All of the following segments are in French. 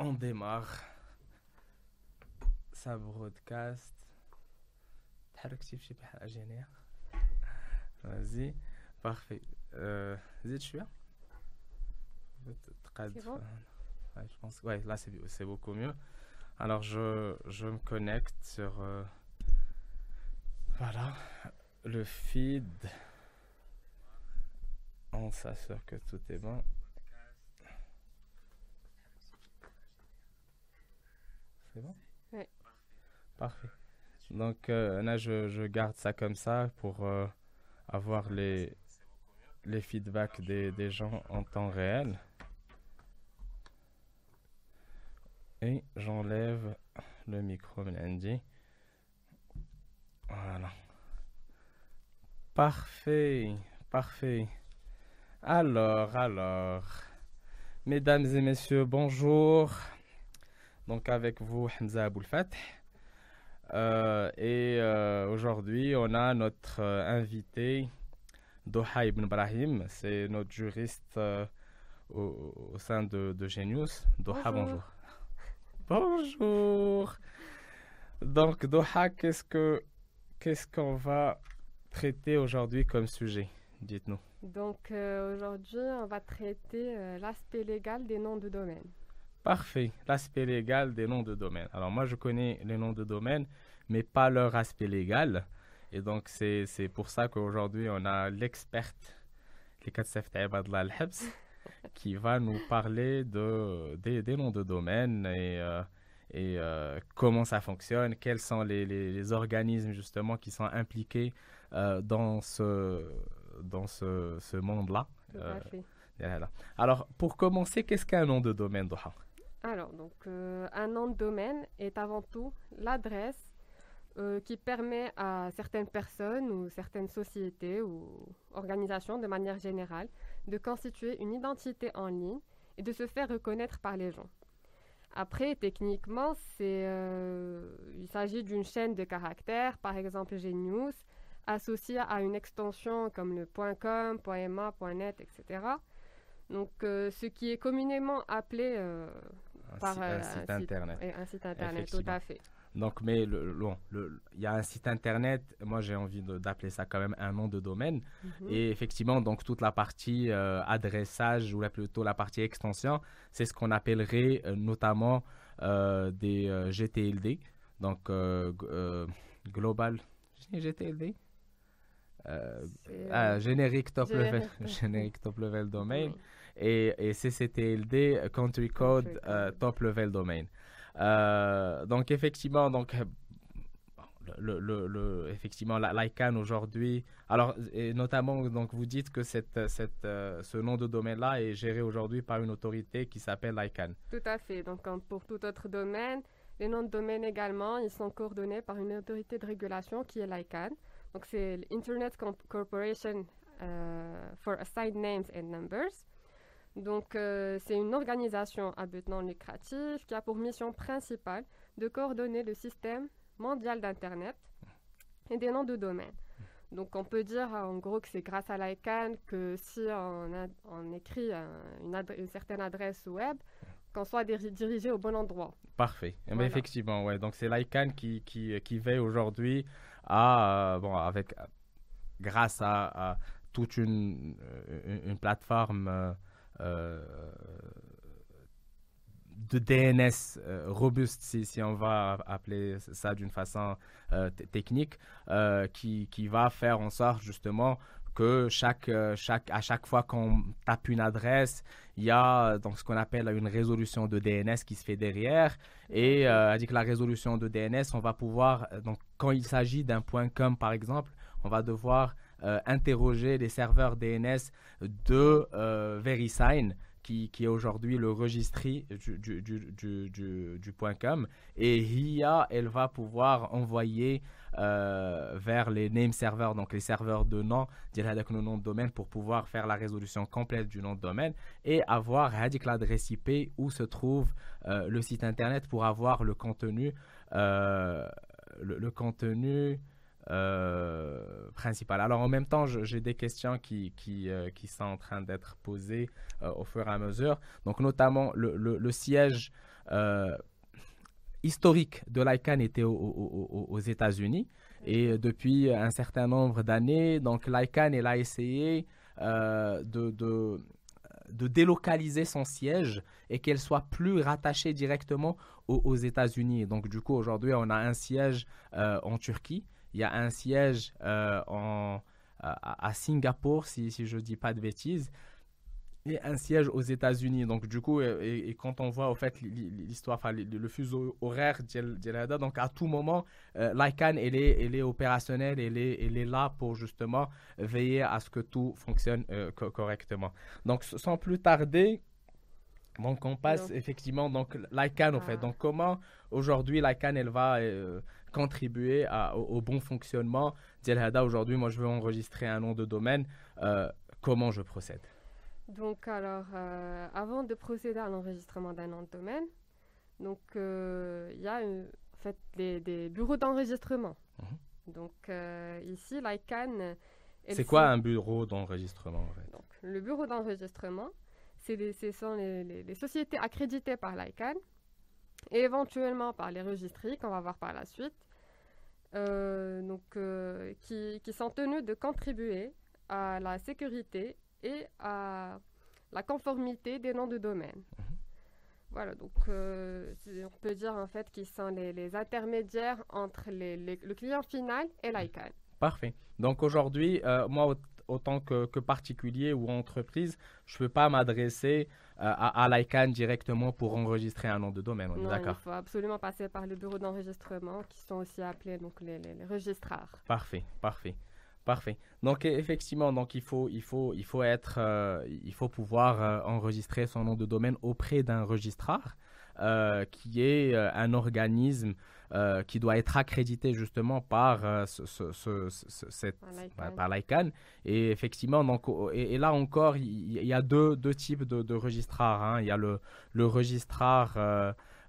on démarre. Ça broadcast. Vas-y. Parfait. Euh, C'est bon? Ouais, je pense. Ouais, là c'est beaucoup mieux. Alors je, je me connecte sur euh, voilà le feed. On s'assure que tout est bon. C'est bon? Oui. Parfait. Donc euh, là, je, je, garde ça comme ça pour euh, avoir les, les feedbacks des, des gens en temps réel. Et j'enlève le micro Andy. Voilà. Parfait, parfait. Alors, alors, mesdames et messieurs, bonjour. Donc avec vous, Hamza Aboulfat. Euh, et euh, aujourd'hui, on a notre euh, invité, Doha Ibn Brahim. C'est notre juriste euh, au, au, sein de, de Genius. Doha, bonjour. Bonjour. Donc, Doha, qu'est-ce que qu'est-ce qu'on va traiter aujourd'hui comme sujet? Dites-nous. Donc, aujourd'hui, on va traiter l'aspect légal des noms de domaine. Parfait. L'aspect légal des noms de domaine. Alors, moi, je connais les noms de domaine, mais pas leur aspect légal. Et donc, c'est pour ça qu'aujourd'hui, on a l'experte, qui va nous parler de, des, des noms de domaine et, euh, et euh, comment ça fonctionne, quels sont les, les, les, organismes justement qui sont impliqués euh, dans ce, dans ce, ce monde-là. Alors, pour commencer, qu'est-ce qu'un nom de domaine, Doha? Alors, donc, euh, un nom de domaine est avant tout l'adresse euh, qui permet à certaines personnes ou certaines sociétés ou organisations de manière générale de constituer une identité en ligne et de se faire reconnaître par les gens. Après, techniquement, euh, il s'agit d'une chaîne de caractères, par exemple Genius, associée à une extension comme le .com, .ma, .net, etc. Donc, ce qui est communément appelé un par site, un, site internet. Site, un site internet, tout à fait. Donc, mais le, le, le, il y a un site internet, moi j'ai envie d'appeler ça quand même un nom de domaine. Mm -hmm. Et effectivement, donc toute la partie euh, adressage ou la, plutôt la partie extension, c'est ce qu'on appellerait euh, notamment euh, des GTLD, donc Global GTLD. Ah, générique top level, générique top level domain. Et, et CCTLD country code top level domain. Euh, donc effectivement, donc le, le, le, effectivement l'ICANN aujourd'hui. Alors et notamment donc vous dites que cette, cette, euh, ce nom de domaine-là est géré aujourd'hui par une autorité qui s'appelle l'ICANN. Tout à fait. Donc comme pour tout autre domaine, les noms de domaine également, ils sont coordonnés par une autorité de régulation qui est l'ICANN. Donc c'est l'Internet Corporation uh, for Assigned Names and Numbers. Donc, euh, c'est une organisation à but non lucratif qui a pour mission principale de coordonner le système mondial d'Internet et des noms de domaine. Donc, on peut dire en gros que c'est grâce à l'ICANN que si on, a, on écrit un, une, une, certaine adresse web, qu'on soit dirigé au bon endroit. Parfait. Voilà. Mais effectivement, ouais. Donc, c'est l'ICANN qui, qui, qui veille aujourd'hui à, euh, bon, avec, grâce à, à toute une, une, une plateforme. Euh, euh, de DNS euh, robuste, si, si, on va appeler ça d'une façon euh, technique, qui, qui, va faire en sorte justement que chaque, chaque, à chaque fois qu'on tape une adresse, il y a donc ce qu'on appelle une résolution de DNS qui se fait derrière. Et euh, que la résolution de DNS, on va pouvoir, donc quand il s'agit d'un point .com par exemple, on va devoir euh, interroger les serveurs DNS de euh, VeriSign, qui, qui, est aujourd'hui le registry du, du, du, point .com. Et IA, elle va pouvoir envoyer euh, vers les name servers, donc les serveurs de nom, avec le nom de domaine pour pouvoir faire la résolution complète du nom de domaine et avoir l'adresse IP où se trouve euh, le site internet pour avoir le contenu, euh, le, contenu principales. Alors en même temps, j'ai des questions qui, qui, qui, sont en train d'être posées au fur et à mesure. Donc notamment le, siège historique de l'ICANN était aux États-Unis. Et depuis un certain nombre d'années, donc l'ICANN elle a essayé de, de, de, délocaliser son siège et qu'elle soit plus rattachée directement aux, États-Unis. Donc du coup, aujourd'hui, on a un siège en Turquie, il y a un siège en, à, Singapour, si, je ne dis pas de bêtises et un siège aux États-Unis. Donc, du coup, et, quand on voit au fait l'histoire, enfin, le, fuseau horaire d'Elhada, donc à tout moment, euh, l'ICANN, elle est, elle est opérationnelle, elle est, elle est là pour justement veiller à ce que tout fonctionne euh, correctement. Donc, sans plus tarder, donc on passe effectivement donc l'ICANN en fait. Ah. Donc comment aujourd'hui l'ICANN elle va euh, contribuer au, bon fonctionnement d'Elhada? Aujourd'hui Moi je veux enregistrer un nom de domaine. comment je procède? Donc, alors, euh, avant de procéder à l'enregistrement d'un nom de domaine, donc euh, il y a en fait des, bureaux d'enregistrement. Mhm. Donc euh, ici, l'ICANN. C'est quoi un bureau d'enregistrement en fait? Donc, le bureau d'enregistrement, c'est ce sont les, sociétés accréditées par l'ICANN et éventuellement par les registries qu'on va voir par la suite, donc qui, qui sont tenus de contribuer à la sécurité et à la conformité des noms de domaine. Mhm. Voilà, donc euh, on peut dire en fait qu'ils sont les, intermédiaires entre le client final et l'ICANN. Parfait. Donc aujourd'hui, euh, moi, autant que, particulier ou entreprise, je ne peux pas m'adresser euh, à, à l'ICANN directement pour enregistrer un nom de domaine. On d'accord. Il faut absolument passer par les bureaux d'enregistrement qui sont aussi appelés donc les, les, les registrars. Parfait, parfait. Parfait. Donc e, effectivement, donc il faut, il faut, il faut être, euh, il faut pouvoir euh, enregistrer son nom de domaine auprès d'un registrar, euh, qui est un organisme qui doit être accrédité justement par ce, cette, par l'ICANN. Et effectivement, donc, et, là encore, il, y a deux, deux types de, de registrars. Hein. Il y a le, le registrar,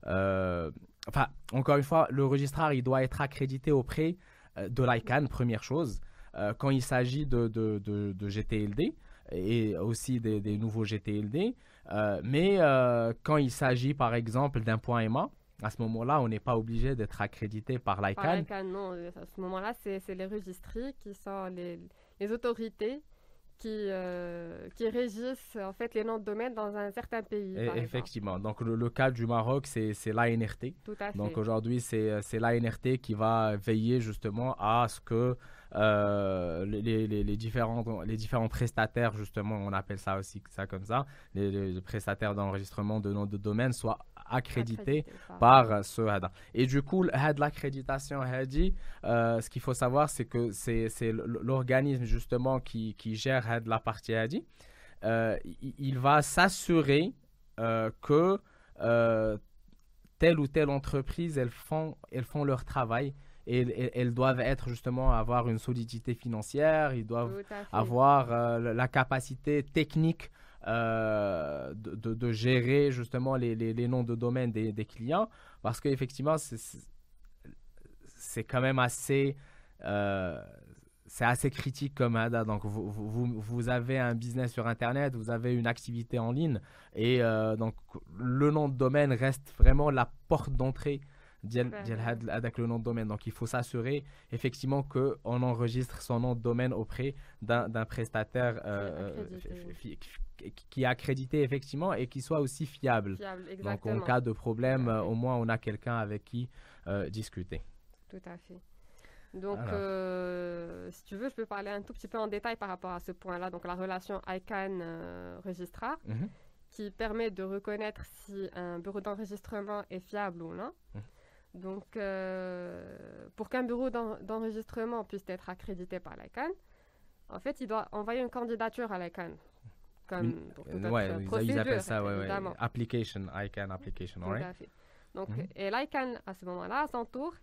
enfin, encore une fois, le registrar, il doit être accrédité auprès de l'ICANN, première chose. Euh, quand il s'agit de, de, de, GTLD et aussi des, nouveaux GTLD. Euh, mais euh, quand il s'agit par exemple d'un point EMA, à ce moment-là, on n'est pas obligé d'être accrédité par l'ICANN. Par non. À ce moment-là, c'est les registries qui sont les, les autorités qui, qui régissent en fait les noms de domaine dans un certain pays. effectivement. Donc le, cas du Maroc, c'est l'ANRT. Tout à fait. Donc aujourd'hui, c'est l'ANRT qui va veiller justement à ce que euh, les, les, différents, les différents prestataires, justement, on appelle ça aussi ça comme ça, les, prestataires d'enregistrement de nom de domaine soient accrédités par ce HADA. Et du coup, l'accréditation HADI, euh, ce qu'il faut savoir, c'est que c'est l'organisme justement qui, qui gère la partie HADI. Euh, il, va s'assurer que telle ou telle entreprise, elles font, elles font leur travail et, elles doivent être justement avoir une solidité financière, ils doivent avoir euh, la capacité technique euh, de, de, gérer justement les, les, noms de domaine des, des clients parce qu'effectivement c'est quand même assez euh, c'est assez critique comme ADA. Donc, vous, vous, vous, avez un business sur Internet, vous avez une activité en ligne, et donc le nom de domaine reste vraiment la porte d'entrée avec le nom de domaine. Donc il faut s'assurer effectivement qu'on enregistre son nom de domaine auprès d'un prestataire euh, euh, qui est accrédité effectivement et qui soit aussi fiable. Donc en cas de problème, au moins on a quelqu'un avec qui euh, discuter. Tout à fait. Donc, si tu veux, je peux parler un tout petit peu en détail par rapport à ce point-là. Donc, la relation ICANN-registrar, mhm. qui permet de reconnaître si un bureau d'enregistrement est fiable ou non. Mhm. Donc, euh, pour qu'un bureau d'enregistrement puisse être accrédité par l'ICANN, en fait, il doit envoyer une candidature à l'ICANN. Comme pour toute ouais, procédure, ils appellent ça ouais, application, ICANN application, Tout à fait. Donc, mhm. Et l'ICANN, à ce moment-là, à son tour,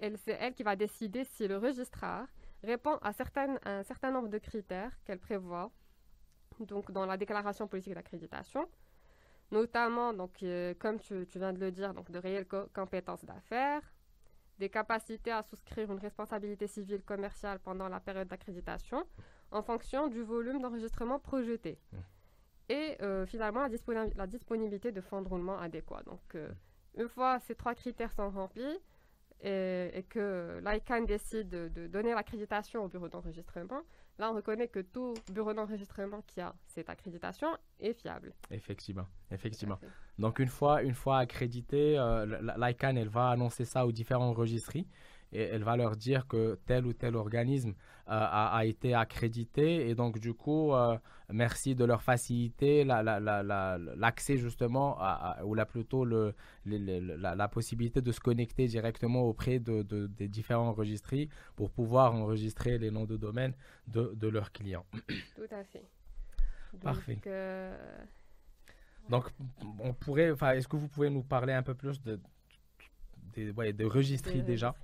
c'est elle qui va décider si le registrar répond à, certaines, un certain nombre de critères qu'elle prévoit donc dans la déclaration politique d'accréditation notamment, donc, euh, comme tu, viens de le dire, donc, de réelles compétences d'affaires, des capacités à souscrire une responsabilité civile commerciale pendant la période d'accréditation en fonction du volume d'enregistrement projeté. Et euh, finalement, la, la, disponibilité de fonds de roulement adéquats. Donc, euh, une fois ces trois critères sont remplis et, que l'ICANN décide de, donner l'accréditation au bureau d'enregistrement, là, on reconnaît que tout bureau d'enregistrement qui a cette accréditation est fiable. Effectivement, effectivement. Donc, une fois, une fois accrédité, euh, l'ICANN, elle va annoncer ça aux différents registries et elle va leur dire que tel ou tel organisme euh, a, été accrédité et donc du coup euh, merci de leur faciliter l'accès justement ou la plutôt le, la, possibilité de se connecter directement auprès de, des différents registries pour pouvoir enregistrer les noms de domaine de, de leurs clients. Tout à fait. Parfait. Donc, euh, on pourrait, enfin, est-ce que vous pouvez nous parler un peu plus de, des, ouais, de registries déjà?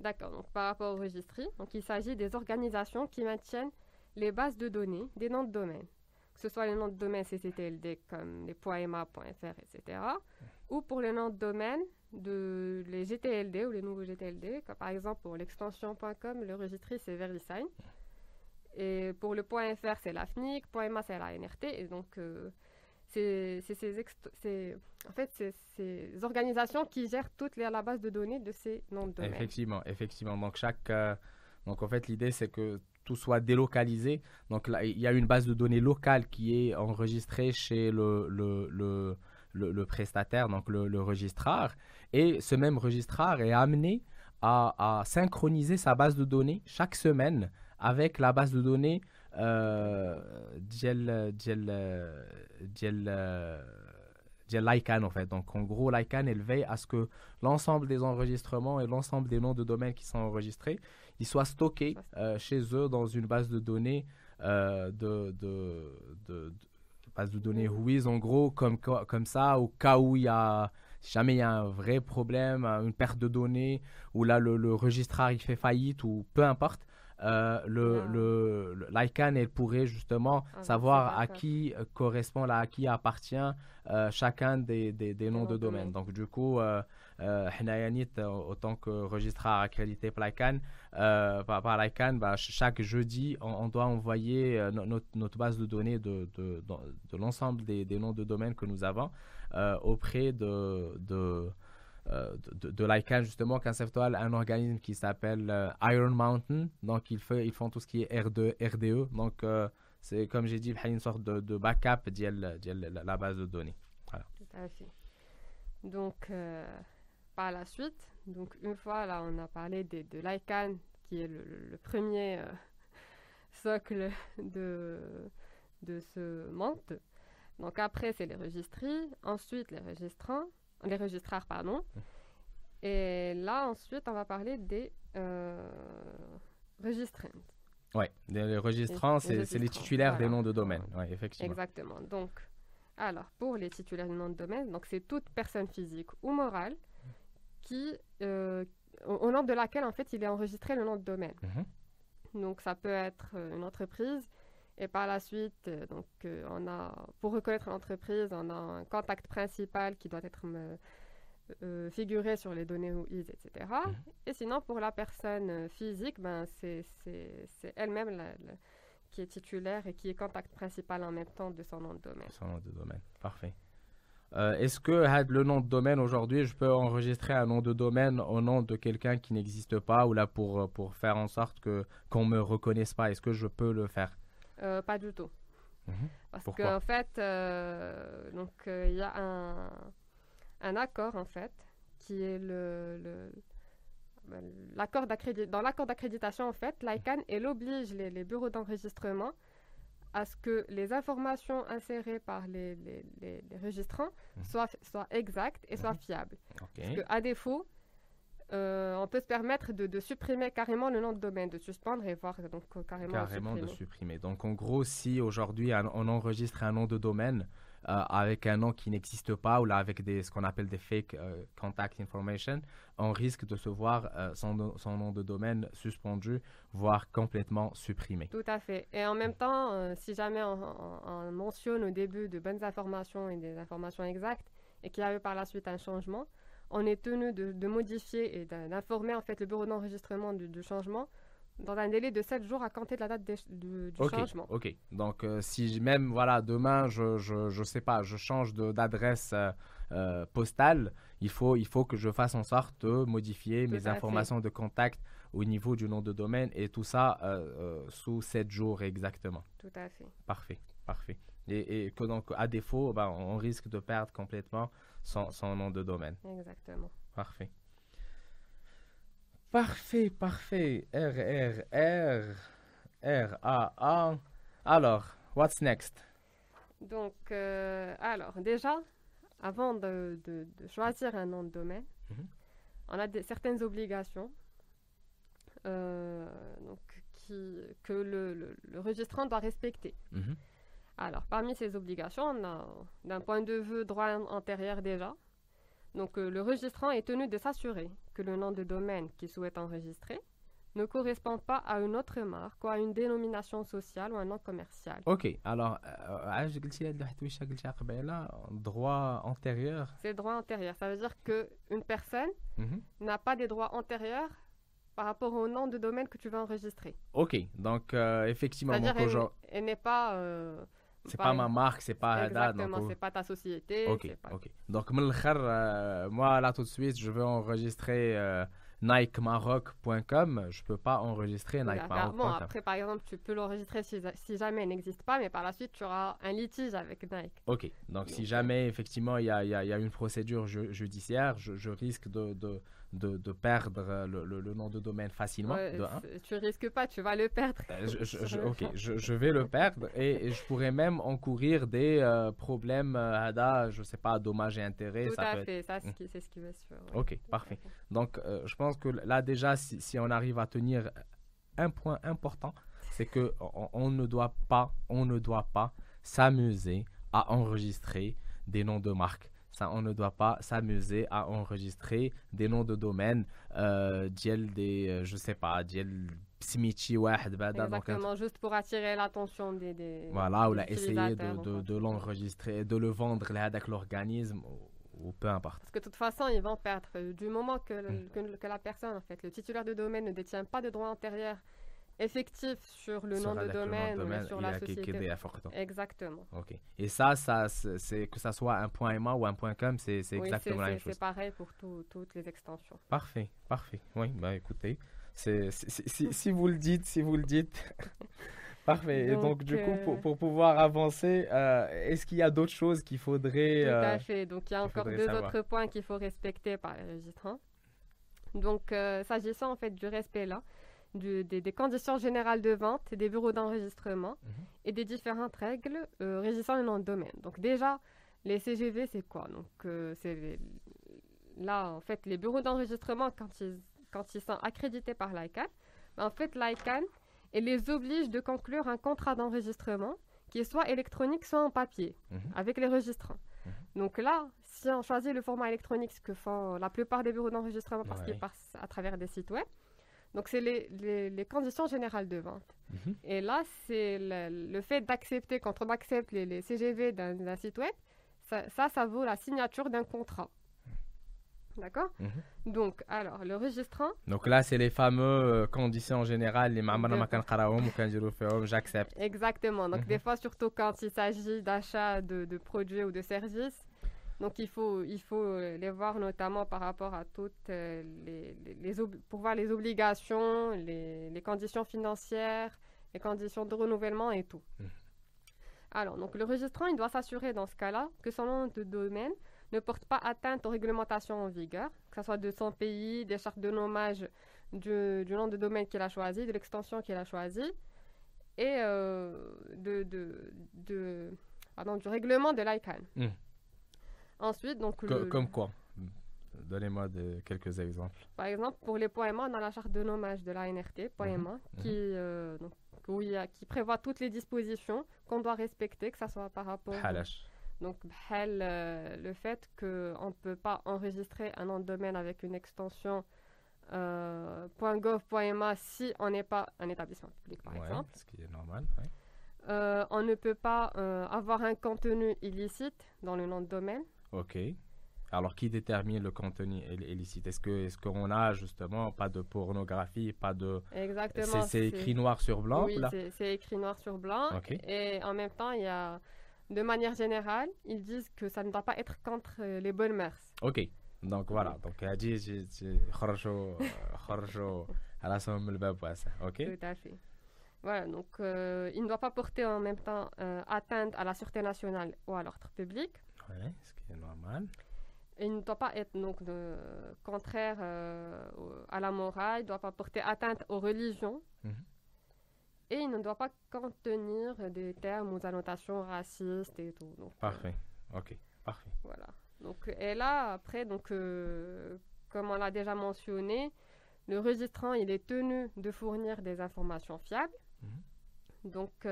D'accord. Donc, par rapport aux registries, donc, il s'agit des organisations qui maintiennent les bases de données des noms de domaine, que ce soit les noms de domaine CCTLD comme les .ma.fr, etc., ou pour les noms de domaine de les GTLD ou les nouveaux GTLD, comme par exemple pour l'extension.com, le registre c'est VeriSign. Et pour le .fr, c'est l'AFNIC, .ma, c'est la NRT. Et donc, euh, c'est ces, en fait, ces organisations qui gèrent toute la base de données de ces noms de domaine. Effectivement, effectivement. Donc, chaque, euh, donc en fait, l'idée, c'est que tout soit délocalisé. Donc, là, il y a une base de données locale qui est enregistrée chez le, le, le, le, prestataire, donc le, registrar. Et ce même registrar est amené à, à synchroniser sa base de données chaque semaine avec la base de données euh, l'ICANN en fait. Donc en gros, l'ICANN, elle veille à ce que l'ensemble des enregistrements et l'ensemble des noms de domaine qui sont enregistrés, ils soient stockés euh, chez eux dans une base de données euh, de, de, de, base de données WHOIS en gros comme, comme ça au cas où il y a si jamais il y a un vrai problème, une perte de données, ou là le, le registrar il fait faillite, ou peu importe, euh, le, le, l'ICANN, elle pourrait justement ah, savoir à qui euh, correspond, là, à qui appartient euh, chacun des, des, des noms de domaine. Donc, du coup, euh, autant que registrar accrédité par l'ICANN, par, par l'ICANN, bah, chaque jeudi, on, doit envoyer notre, notre, base de données de, de, de, de l'ensemble des, des, noms de domaine que nous avons auprès de, de euh, de, de l'ICANN, justement, conceptual un organisme qui s'appelle euh, Iron Mountain. Donc, ils, font tout ce qui est R2, RDE. Donc, euh, c'est comme j'ai dit, une sorte de, backup de la base de données. Voilà. Tout à fait. Donc, par la suite, donc une fois là, on a parlé de, de qui est le, premier socle de, de ce monte. Donc après, c'est les registries, ensuite les registrants, les registrars, pardon. Et là, ensuite, on va parler des euh, registrants. Oui, les registrants, c'est les titulaires des noms de domaine. Ouais, effectivement. Exactement. Donc, alors, pour les titulaires des noms de domaine, c'est toute personne physique ou morale qui, euh, au, nom de laquelle, en fait, il est enregistré le nom de domaine. Mhm. Donc, ça peut être euh, une entreprise, et par la suite, euh, donc, euh, on a, pour reconnaître l'entreprise, on a un contact principal qui doit être euh, figuré sur les données OIS, etc. Mhm. Et sinon, pour la personne physique, ben, c'est elle-même qui est titulaire et qui est contact principal en même temps de son nom de domaine. Son nom de domaine, parfait. Est-ce que le nom de domaine aujourd'hui, je peux enregistrer un nom de domaine au nom de quelqu'un qui n'existe pas ou là pour, pour faire en sorte que qu'on me reconnaisse pas? Est-ce que je peux le faire? Euh, pas du tout. Mhm. Parce qu'en fait, euh, donc euh, il y a un, un, accord en fait qui est le, l'accord dans l'accord d'accréditation en fait, l'ICANN elle oblige les, les bureaux d'enregistrement à ce que les informations insérées par les, les, les, registrants mhm. soient, soient exactes et soient mhm. fiables. Parce qu'à défaut, euh, on peut se permettre de, supprimer carrément le nom de domaine, de suspendre et voir donc euh, carrément, carrément de supprimer. Donc en gros, si aujourd'hui on enregistre un nom de domaine euh, avec un nom qui n'existe pas ou là avec des, ce qu'on appelle des fake contact information, on risque de se voir son, son, nom de domaine suspendu, voire complètement supprimé. Tout à fait. Et en même temps, si jamais on, mentionne au début de bonnes informations et des informations exactes et qu'il y a eu par la suite un changement, on est tenu de, modifier et d'informer en fait le bureau d'enregistrement du, changement dans un délai de 7 jours à compter de la date du, changement. Ok, donc euh, si même voilà demain je, je, je sais pas, je change d'adresse euh, euh, postale, il faut, il faut que je fasse en sorte de modifier mes informations de contact au niveau du nom de domaine et tout ça sous 7 jours exactement. Tout à fait. Parfait, parfait. Et, que donc à défaut, ben, on risque de perdre complètement son, son nom de domaine. Exactement. Parfait. Parfait, parfait. R, R, R, R, A, A. Alors, what's next? Donc, euh, alors, déjà, avant de, de, choisir un nom de domaine, mhm. on a des, certaines obligations euh, donc, qui, que le, le, le, registrant doit respecter. Mhm. Alors, parmi ces obligations, on a, d'un point de vue droit antérieur déjà, donc euh, le registrant est tenu de s'assurer que le nom de domaine qu'il souhaite enregistrer ne correspond pas à une autre marque ou à une dénomination sociale ou un nom commercial. Ok, alors, euh, droit antérieur C'est droit antérieur. Ça veut dire qu'une personne mhm. n'a pas des droits antérieurs par rapport au nom de domaine que tu veux enregistrer. Ok, donc euh, effectivement, elle, elle n'est pas c'est pas ma marque, c'est pas Exactement, c'est pas ta société. Ok, ok. Donc, euh, moi, là, tout de suite, je veux enregistrer euh, NikeMaroc.com. Je peux pas enregistrer NikeMaroc.com. Bon, après, par exemple, tu peux l'enregistrer si, si, jamais il n'existe pas, mais par la suite, tu auras un litige avec Nike. Ok, donc, si jamais, effectivement, il y a, y, y a, une procédure judiciaire, je, je risque de, de de, de perdre euh, le, le, nom de domaine facilement. de Tu risques pas, tu vas le perdre. Euh, je, ok, je, vais le perdre et, je pourrais même encourir des euh, problèmes, euh, je sais pas, dommages et intérêts. Tout ça à fait, ça c'est ce qui va se faire. Ok, parfait. Donc je pense que là déjà, si, si, on arrive à tenir un point important, c'est que on, ne doit pas, on ne doit pas s'amuser à enregistrer des noms de marques on ne doit pas s'amuser à enregistrer des noms de domaine, euh, des, euh, je sais pas, Exactement, juste pour attirer l'attention des, des, Voilà, ou là, essayer de, de, l'enregistrer, de le vendre là, avec l'organisme ou peu importe. Parce que de toute façon, ils vont perdre. Du moment que, hmm. que, que, la personne, en fait, le titulaire de domaine ne détient pas de droit antérieur effectif sur le nom de domaine, ou sur la société. Exactement. Ok. Et ça, ça c'est que ça soit un point .ma ou un point .com, c'est exactement la même chose. C'est pareil pour toutes les extensions. Parfait, parfait. Oui, bah écoutez, si, si, vous le dites, si vous le dites. Parfait. Donc, et donc, du coup, pour, euh, pour pouvoir avancer, euh, est-ce qu'il y a d'autres choses qu'il faudrait. Tout à euh, fait. Donc, il y a encore deux autres points qu'il faut respecter par les registrant. Donc, s'agissant en fait du respect là, des, conditions générales de vente, des bureaux d'enregistrement mhm. et des différentes règles euh, régissant le nom de domaine. Donc déjà, les CGV, c'est quoi? Donc euh, c'est là, en fait, les bureaux d'enregistrement, quand ils, quand ils sont accrédités par l'ICANN, ben, en fait, l'ICANN les oblige de conclure un contrat d'enregistrement qui est soit électronique, soit en papier, mhm. avec les registrants. Mhm. Donc là, si on choisit le format électronique, ce que font la plupart des bureaux d'enregistrement parce qu'ils passent à travers des sites web, donc, c'est les, les, conditions générales de vente. Mhm. Et là, c'est le, fait d'accepter, quand on accepte les, les CGV d'un site web, ça, ça, vaut la signature d'un contrat. D'accord? Mhm. Donc, alors, le registrant. Donc là, c'est les fameuses euh, conditions générales, les j'accepte. Exactement. Donc, mhm. des fois, surtout quand il s'agit d'achat de, de, produits ou de services, donc il faut, il faut euh, les voir notamment par rapport à toutes euh, les, les, pour voir les obligations, les, les, conditions financières, les conditions de renouvellement et tout. Mmh. Alors, donc le registrant, il doit s'assurer dans ce cas-là que son nom de domaine ne porte pas atteinte aux réglementations en vigueur, que ce soit de son pays, des chartes de nommage du, du nom de domaine qu'il a choisi, de l'extension qu'il a choisie, et euh, de, de, de, pardon, du règlement de l'ICANN. Mmh. Ensuite, donc. Comme quoi? Donnez-moi quelques exemples. Par exemple, pour les poèmes dans la charte de nommage de la NRT, poèmes, mhm, mhm. qui, euh, donc, qui prévoit toutes les dispositions qu'on doit respecter, que ce soit par rapport. Donc, euh, le fait qu'on ne peut pas enregistrer un nom de domaine avec une extension euh, .gov.ma si on n'est pas un établissement public, par exemple. Ce qui est normal. On ne peut pas avoir un contenu illicite dans le nom de domaine. Ok. Alors, qui détermine le contenu illicite? Est-ce que est-ce qu'on a justement pas de pornographie, pas de Exactement. C'est écrit noir sur blanc. Oui, c'est écrit noir sur blanc. Et en même temps, il y a, de manière générale, ils disent que ça ne doit pas être contre euh, les bonnes mœurs. Ok. Donc voilà. Donc elle dit, à la somme le Ok? Tout à fait. Voilà, donc euh, il ne doit pas porter en même temps euh, atteinte à la sûreté nationale ou à l'ordre public. Ce qui est normal il ne doit pas être donc de, contraire euh, à la morale, il ne doit pas porter atteinte aux religions. Mhm. Et il ne doit pas contenir des termes ou annotations racistes et tout. Donc, euh, parfait. ok, parfait. Voilà. Donc, et là, après, donc, euh, comme on l'a déjà mentionné, le registrant, il est tenu de fournir des informations fiables. Mhm. Donc,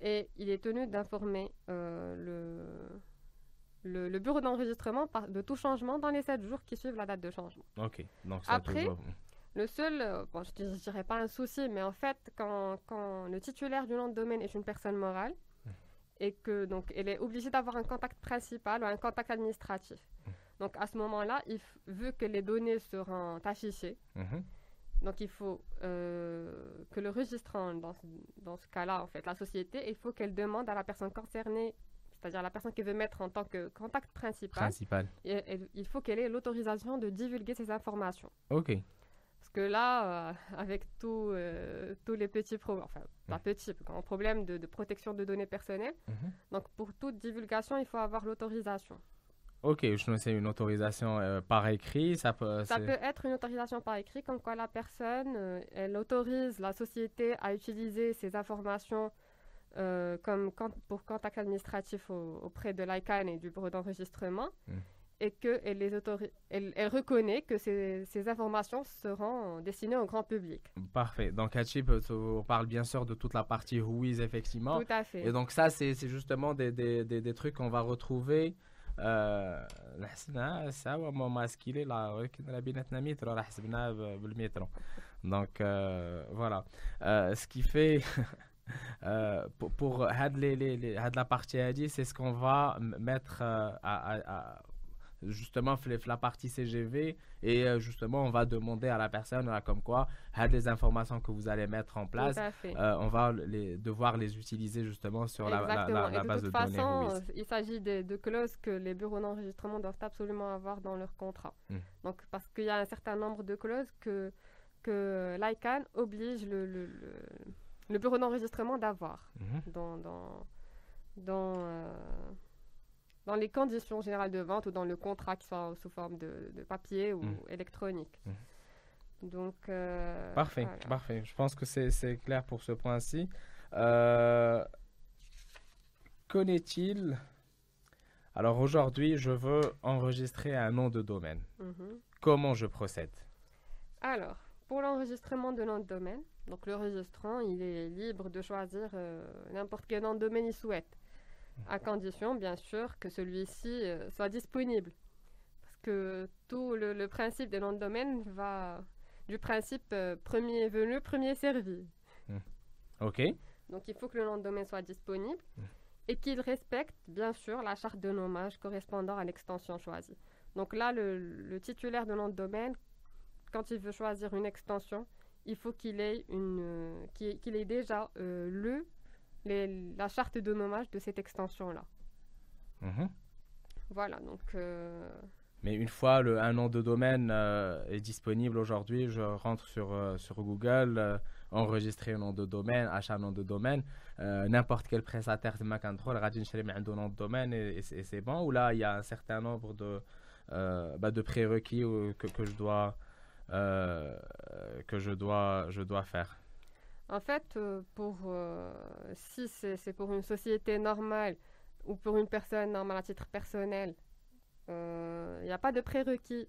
et il est tenu d'informer le le, bureau d'enregistrement de tout changement dans les 7 jours qui suivent la date de changement. Ok, donc ça Après, le seul, euh, bon, je ne dirais pas un souci, mais en fait, quand, quand, le titulaire du nom de domaine est une personne morale, mmh. et que donc elle est obligée d'avoir un contact principal ou un contact administratif. Mmh. Donc à ce moment-là, vu que les données seront affichées, mmh. donc il faut euh, que le registrant, dans, dans ce cas-là, en fait, la société, il faut qu'elle demande à la personne concernée c'est-à-dire la personne qui veut mettre en tant que contact principal, principal. il faut qu'elle ait l'autorisation de divulguer ces informations. Ok. Parce que là, euh, avec euh, tous les petits problèmes, enfin, pas petits, problèmes de, protection de données personnelles, mhm. donc pour toute divulgation, il faut avoir l'autorisation. Ok, je c'est une autorisation euh, par écrit, ça peut... Ça peut être une autorisation par écrit, comme quoi la personne, elle autorise la société à utiliser ces informations euh, comme pour contact administratif auprès de l'ICANN et du bureau d'enregistrement, hmm. et qu'elle elle, elle reconnaît que ces, ces, informations seront destinées au grand public. Parfait. Donc, Hachip, euh, on parle bien sûr de toute la partie WHOIS, effectivement. Tout à fait. Et donc, ça, c'est justement des, des, des, trucs qu'on va retrouver. Euh, donc voilà ce qui fait euh, pour, pour la partie c'est ce qu'on va mettre euh, à, justement la partie CGV et euh, justement on va demander à la personne comme quoi les informations que vous allez mettre en place on va les, devoir les utiliser justement sur la, base de, données. De toute façon, il s'agit de, clauses que les bureaux d'enregistrement doivent absolument avoir dans leur contrat. Hmm. Donc parce qu'il y a un certain nombre de clauses que que l'ICANN oblige le le bureau d'enregistrement d'avoir mhm. dans, dans, dans, euh, dans, les conditions générales de vente ou dans le contrat qui soit sous forme de, de papier ou mhm. électronique. Mhm. Donc, euh, parfait, parfait. Je pense que c'est clair pour ce point-ci. Euh, Connaît-il Alors aujourd'hui, je veux enregistrer un nom de domaine. Comment je procède? Alors, pour l'enregistrement de nom de domaine, donc le registrant, il est libre de choisir euh, n'importe quel nom de domaine il souhaite, à condition bien sûr que celui-ci euh, soit disponible. Parce que tout le, principe des noms de domaine va du principe euh, premier venu, premier servi. Hmm. Ok. Donc il faut que le nom de domaine soit disponible hmm. et qu'il respecte bien sûr la charte de nommage correspondant à l'extension choisie. Donc là, le, le titulaire de nom de domaine, quand il veut choisir une extension, il faut qu'il ait, une, qu'il ait déjà euh, lu la charte de nommage de cette extension-là. Mhm. Voilà, donc... Euh, Mais une fois le, un nom de domaine euh, est disponible aujourd'hui, je rentre sur, sur Google, enregistrer un nom de domaine, achat un nom de domaine, n'importe quel prestataire de ma contrôle, un nom de domaine et, c'est bon. Ou là, il y a un certain nombre de, bah, de prérequis que, que je dois euh, que je dois, je dois faire En fait, euh, pour, euh, si c'est pour une société normale ou pour une personne normale à titre personnel, il n'y a pas de prérequis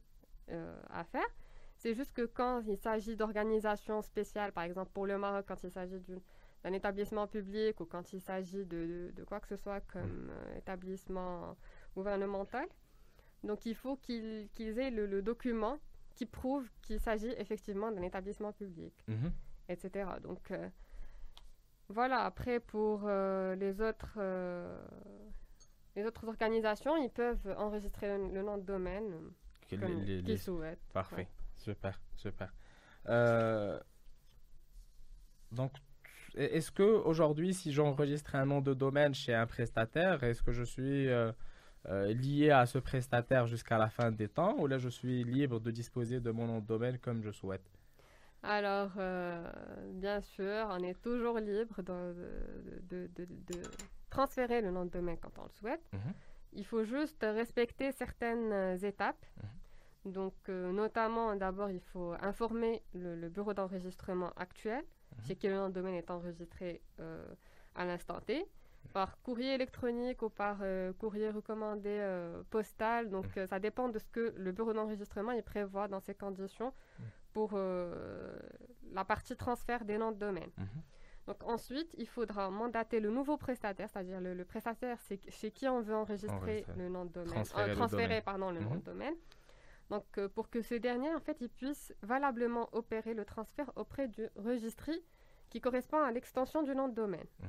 à faire. C'est juste que quand il s'agit d'organisations spéciales, par exemple pour le Maroc, quand il s'agit d'un établissement public ou quand il s'agit de, de, quoi que ce soit comme établissement gouvernemental, donc il faut qu'ils aient le, le, document qui prouve qu'il s'agit effectivement d'un établissement public, mhm. etc. Donc euh, voilà, après pour euh, les autres... Euh, les autres organisations, ils peuvent enregistrer le, nom de domaine qu'ils souhaitent. Parfait, super, super. Donc, est-ce que aujourd'hui, si j'enregistre un nom de domaine chez un prestataire, est-ce que je suis euh, euh, lié à ce prestataire jusqu'à la fin des temps ou là je suis libre de disposer de mon nom de domaine comme je souhaite? Alors, bien sûr, on est toujours libre de, de, de, transférer le nom de domaine quand on le souhaite. Mhm. Il faut juste respecter certaines étapes. Mhm. Donc, euh, notamment, d'abord, il faut informer le, bureau d'enregistrement actuel, mhm. chez qui le nom de domaine est enregistré euh, à l'instant T, par courrier électronique ou par euh, courrier recommandé postal. Donc, mhm. ça dépend de ce que le bureau d'enregistrement il prévoit dans ces conditions mhm. pour la partie transfert des noms de domaine. Donc ensuite, il faudra mandater le nouveau prestataire, c'est-à-dire le, prestataire c'est chez qui on veut enregistrer le nom de domaine, transférer, pardon, le nom de domaine. Donc, euh, pour que ce dernier, en fait, il puisse valablement opérer le transfert auprès du registry qui correspond à l'extension du nom de domaine. Mmh.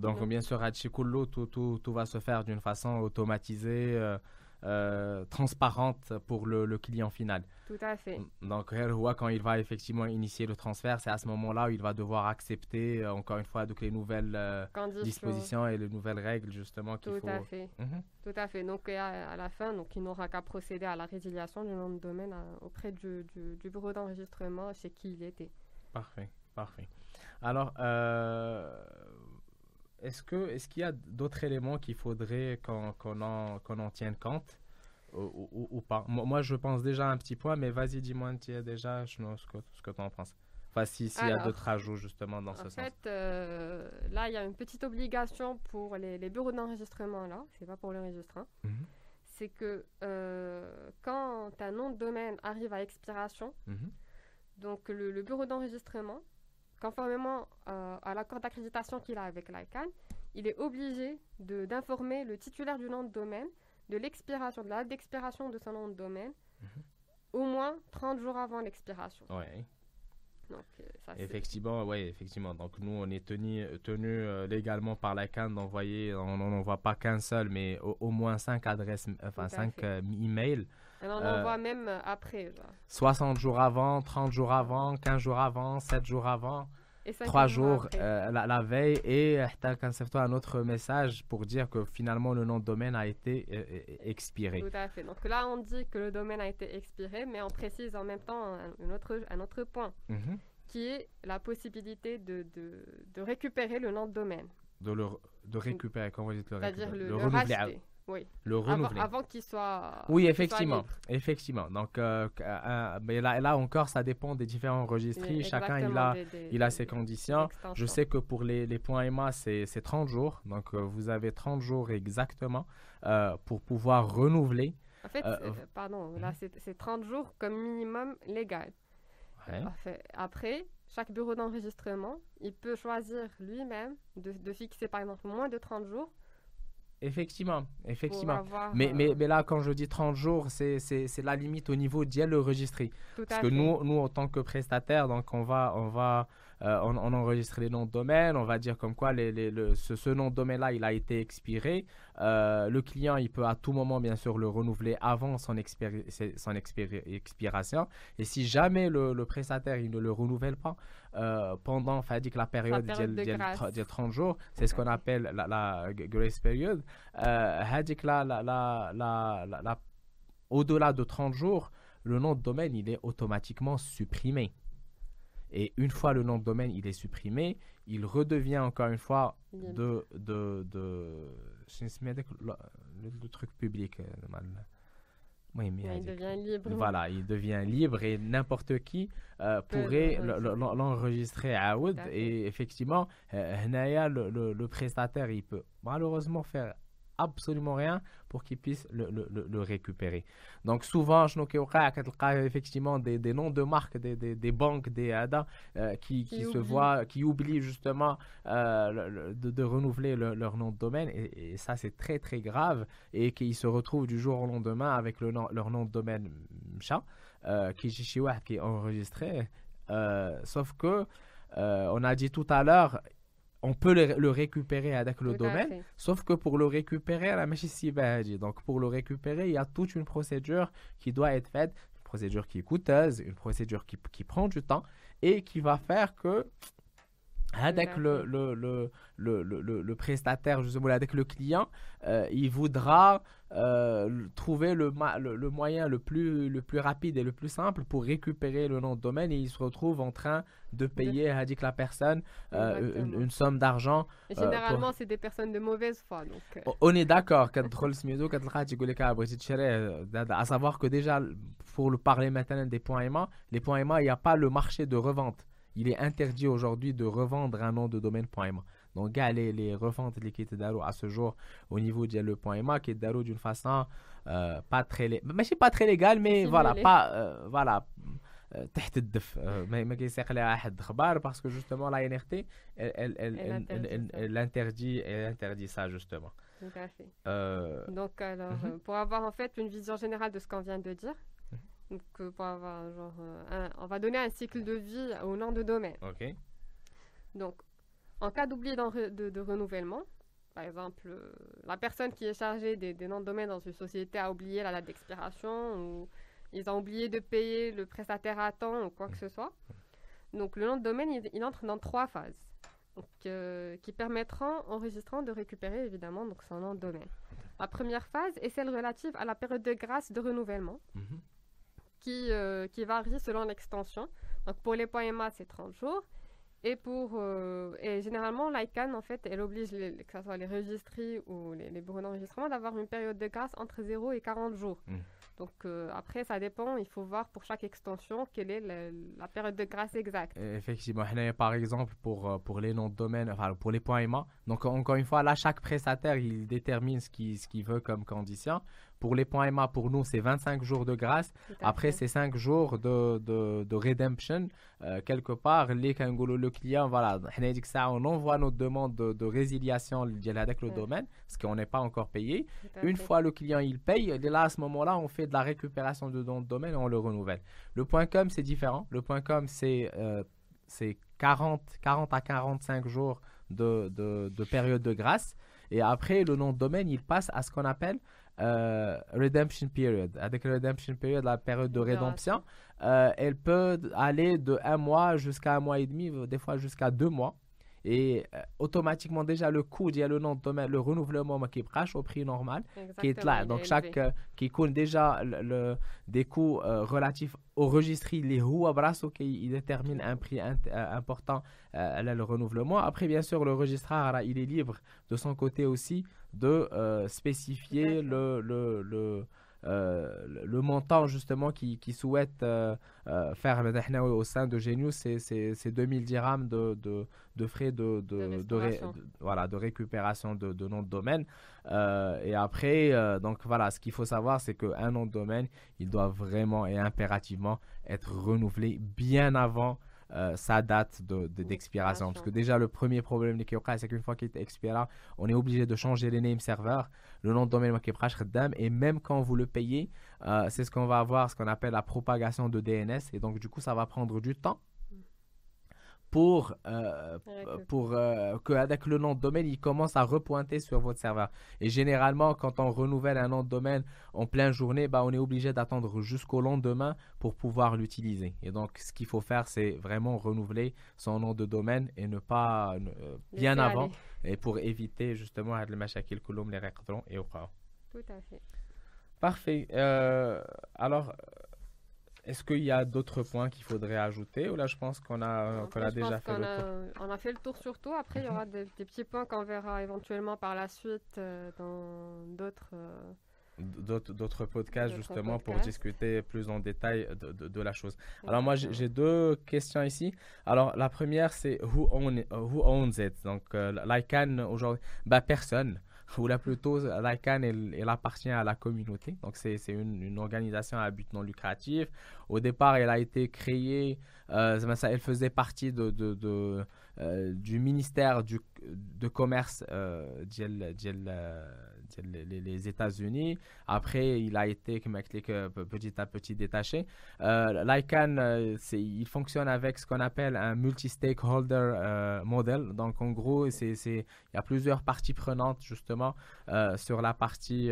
Donc, bien sûr, à Chikullo, tout, tout, tout, va se faire d'une façon automatisée. Euh, euh, transparente pour le, client final. Tout à fait. Donc, quand il va effectivement initier le transfert, c'est à ce moment-là où il va devoir accepter, euh, encore une fois, donc, les nouvelles euh, dispositions et les nouvelles règles, justement, qu'il faut... Tout à fait. Mhm. Tout à fait. Donc, à, la fin, donc, il n'aura qu'à procéder à la résiliation du nom de domaine auprès du, du, bureau d'enregistrement chez qui il était. Parfait, parfait. Alors, est-ce que est-ce qu'il y a d'autres éléments qu'il faudrait qu'on en, en tienne compte ou, pas? Moi, je pense déjà un petit point, mais vas-y, dis-moi déjà ce que, ce que tu en penses. Enfin, s'il y a d'autres ajouts justement dans ce sens. En fait, euh, là, il y a une petite obligation pour les, bureaux d'enregistrement, là, c'est pas pour le registre. Mhm. C'est que euh, quand un nom de domaine arrive à expiration, mhm. donc le bureau d'enregistrement, Conformément euh, à l'accord d'accréditation qu'il a avec l'ICANN, il est obligé d'informer le titulaire du nom de domaine de l'expiration, de la date d'expiration de son nom de domaine, mhm. au moins 30 jours avant l'expiration. Oui. Donc, euh, ça, effectivement, oui, effectivement. Donc, nous, on est tenu, tenu euh, légalement par l'ICANN d'envoyer, on n'envoie pas qu'un seul, mais au, moins 5 adresses, enfin 5 emails on en euh, voit même euh, après. 60 jours avant, 30 jours avant, 15 jours avant, 7 jours avant. 3 jours euh, la, veille et un autre message pour dire que finalement le nom de domaine a été expiré. Tout à fait. Donc là, on dit que le domaine a été expiré, mais on précise en même temps un, autre, un autre point mhm. qui est la possibilité de, de, de, récupérer le nom de domaine. De, le, de récupérer, comment vous dites le récupérer? C'est-à-dire le, le, renouveler. Oui. Le renouveler. Avant, qu'il soit. Oui, effectivement. effectivement. Donc, euh, euh, mais là, là encore, ça dépend des différents registres. Chacun, il a, il a ses conditions. Je sais que pour les, les points EMA, c'est 30 jours. Donc, euh, vous avez 30 jours exactement pour pouvoir renouveler. En fait, pardon, là, mhm. c'est 30 jours comme minimum légal. Après, chaque bureau d'enregistrement, il peut choisir lui-même de, de fixer, par exemple, moins de 30 jours Effectivement, effectivement. mais, mais, euh, mais, là, quand je dis 30 jours, c'est la limite au niveau d'y le registrer. Parce que nous, nous, en tant que prestataire, donc on va, on va euh, on, enregistre les noms de domaine, on va dire comme quoi les, le, ce, nom de domaine-là, il a été expiré. Euh, le client, il peut à tout moment, bien sûr, le renouveler avant son, son expiration. Et si jamais le, prestataire, il ne le renouvelle pas, euh, pendant dit que la période, de, 30 jours, c'est ce qu'on appelle la, la, grace period. Euh, la, la, la, au-delà de 30 jours, le nom de domaine, il est automatiquement supprimé. Et une fois le nom de domaine il est supprimé, il redevient encore une fois de, de, de, le, truc public. Euh, oui, mais il devient libre. Voilà, il devient libre et n'importe qui euh, pourrait l'enregistrer à Wood. Et effectivement, euh, le, le, prestataire, il peut malheureusement faire absolument rien pour qu'ils puissent le, le, le, récupérer. Donc souvent, je vois effectivement des, des, noms de marques, des, des, des banques, des ADA euh, qui, qui, se voient, qui oublient justement euh, de, de, renouveler leur nom de domaine. Et, ça, c'est très très grave. Et qu'ils se retrouvent du jour au lendemain avec le nom, leur nom de domaine MCHA, euh, qui, qui est enregistré. sauf que, on a dit tout à l'heure, on peut le, récupérer avec le domaine, sauf que pour le récupérer, la Donc pour le récupérer, il y a toute une procédure qui doit être faite, une procédure qui est coûteuse, une procédure qui, qui prend du temps et qui va faire que avec le, le, le, le, le, le prestataire, justement, avec le client, euh, il voudra euh, trouver le, le, moyen le plus, le plus rapide et le plus simple pour récupérer le nom de domaine et il se retrouve en train de payer à la personne euh, une, somme d'argent. généralement, c'est des personnes de mauvaise foi. Donc... On est d'accord. à savoir que déjà, pour parler maintenant des points aimants, les points aimants, il n'y a pas le marché de revente il est interdit aujourd'hui de revendre un nom de domaine .ma. Donc, les, les reventes qui étaient à ce jour au niveau de le .ma qui est d'une façon euh, pas très mais c'est pas très légal mais voilà pas euh, voilà تحت الدف ما ما كيسيق لها احد خبار باسكو جوستومون لا ان ار تي elle interdit elle interdit ça justement tout à fait euh... donc alors mm -hmm. pour avoir en fait une vision générale de ce qu'on vient de dire donc, euh, pour avoir, genre, euh, on va donner un cycle de vie au nom de domaine. OK. Donc, en cas d'oubli de, de, renouvellement, par exemple, euh, la personne qui est chargée des, noms de domaine dans une société a oublié la date d'expiration ou ils ont oublié de payer le prestataire à temps ou quoi que ce soit. Donc, le nom de domaine, il, entre dans trois phases qui permettront au registrant de récupérer évidemment donc, son nom de domaine. La première phase est celle relative à la période de grâce de renouvellement. Mhm qui, euh, qui varie selon l'extension. Donc pour les points MA, c'est 30 jours. Et, pour, euh, et généralement, l'ICANN, en fait, elle oblige, les, que ce soit les registries ou les, les bureaux d'enregistrement, d'avoir une période de grâce entre 0 et 40 jours. Mmh. Donc euh, après, ça dépend. Il faut voir pour chaque extension quelle est la, période de grâce exacte. Effectivement. Par exemple, pour, pour les noms de domaine, enfin pour les points MA, donc encore une fois, là, chaque prestataire, il détermine ce qu'il ce veut comme condition. Pour les points MA, pour nous, c'est 25 jours de grâce. Après, c'est 5 jours de, de, de redemption. Euh, quelque part, les le client, voilà, on envoie notre demande de, de résiliation avec le domaine, parce qu'on n'est pas encore payé. Une fois le client il paye, là, à ce moment-là, on fait de la récupération de notre domaine et on le renouvelle. Le point .com, c'est différent. Le point .com, c'est euh, 40, 40 à 45 jours de, de, de période de grâce. Et après, le nom de domaine, il passe à ce qu'on appelle euh, redemption period. Avec la redemption period, la période de rédemption, euh, elle peut aller de un mois jusqu'à un mois et demi, des fois jusqu'à deux mois. Et euh, automatiquement, déjà, le coût, il y a le nom de domaine, le renouvellement qui est au prix normal, qui est là. Donc, chaque, euh, qui compte déjà le, des coûts euh, relatifs au registre, les brasso qui détermine un prix important à le renouvellement. Après, bien sûr, le registraire, il est libre de son côté aussi de spécifier le, le, le euh, le montant justement qui, qui souhaite euh, euh, faire au sein de Genius, c'est 2000 dirhams de, de, de frais de, de, de, voilà, de récupération de, de nom de domaine. et après, donc voilà, ce qu'il faut savoir, c'est qu'un nom de domaine, il doit vraiment et impérativement être renouvelé bien avant euh, sa date d'expiration. Parce que déjà, le premier problème de Kyoka, c'est qu'une fois qu'il est expiré, on est obligé de changer les name serveurs, le nom de domaine et même quand vous le payez, euh, c'est ce qu'on va avoir, ce qu'on appelle la propagation de DNS. Et donc, du coup, ça va prendre du temps pour, euh, pour euh, qu'avec le nom de domaine, il commence à repointer sur votre serveur. Et généralement, quand on renouvelle un nom de domaine en pleine journée, bah, on est obligé d'attendre jusqu'au lendemain pour pouvoir l'utiliser. Et donc, ce qu'il faut faire, c'est vraiment renouveler son nom de domaine et ne pas euh, bien avant, et pour éviter justement les machakil les et au Tout à fait. Parfait. alors, est-ce qu'il y a d'autres points qu'il faudrait ajouter ou là je pense qu'on a, a déjà fait le tour On a fait le tour surtout. Après, il y aura des, petits points qu'on verra éventuellement par la suite euh, dans d'autres. Euh, d'autres podcasts justement pour discuter plus en détail de, la chose. Alors moi j'ai deux questions ici. Alors la première c'est who, who owns it? Donc euh, l'ICANN aujourd'hui, bah personne ou là plutôt l'ICANN elle, elle, appartient à la communauté. Donc c'est une, une, organisation à but non lucratif. Au départ, elle a été créée, euh, elle faisait partie de, de euh, du ministère du, de commerce euh, les, États-Unis. Après, il a été petit à petit détaché. Euh, L'ICANN, euh, il fonctionne avec ce qu'on appelle un multi-stakeholder euh, model. Donc, en gros, il y a plusieurs parties prenantes justement sur la partie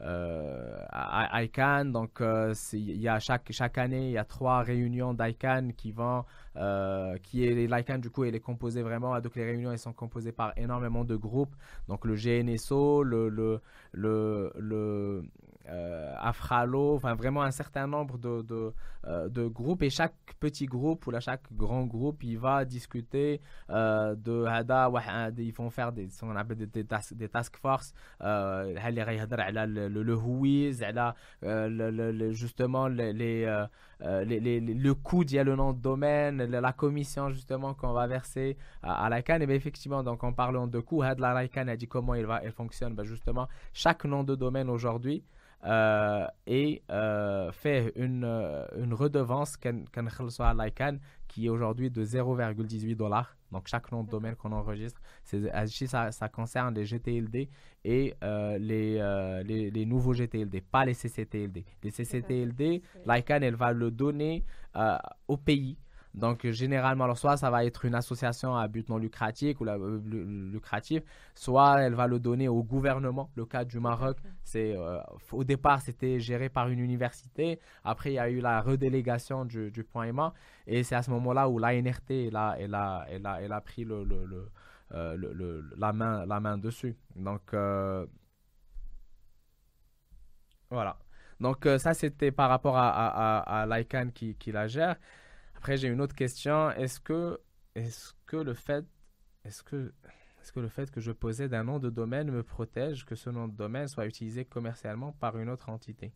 euh, ICANN. Donc, euh, il y a chaque, chaque année, il y a trois réunions d'ICANN qui vont, euh, qui est l'ICANN du coup, elle est composée vraiment, donc les réunions elles sont composées par énormément de groupes. Donc, le GNSO, le, le, le, le euh, Afralo, enfin vraiment un certain nombre de, euh, groupes. Et chaque petit groupe ou chaque grand groupe il va discuter euh, de hada ils vont faire des qu'on appelle des, task, des task force. Euh, le, le, le, justement les, les, les, le coût d'y le nom de domaine la commission justement qu'on va verser à, à l'ICANN et bien effectivement donc en parlant de coût la l'ICANN a dit comment il va elle fonctionne. Ben justement chaque nom de domaine aujourd'hui euh, et euh, fait une, euh, une redevance qui est aujourd'hui de 0,18 dollars. Donc chaque nom de domaine qu'on enregistre, ça, ça concerne les GTLD et les, les, les, nouveaux GTLD, pas les CCTLD. Les CCTLD, l'ICANN, elle va le donner au pays donc, généralement, alors soit ça va être une association à but non lucratif ou la, euh, lucratif, soit elle va le donner au gouvernement. Le cas du Maroc, c'est euh, au départ, c'était géré par une université. Après, il y a eu la redélégation du, du point EMA. Et c'est à ce moment-là où l'ANRT, elle a, elle, a, elle, a, elle a pris le, le, euh, le, la, main, la main dessus. Donc, voilà. Donc, ça, c'était par rapport à, à, à, l'ICANN qui, qui la gère. Après, j'ai une autre question. Est-ce que, est que le fait, est-ce que, est-ce que le fait que je possède un nom de domaine me protège que ce nom de domaine soit utilisé commercialement par une autre entité?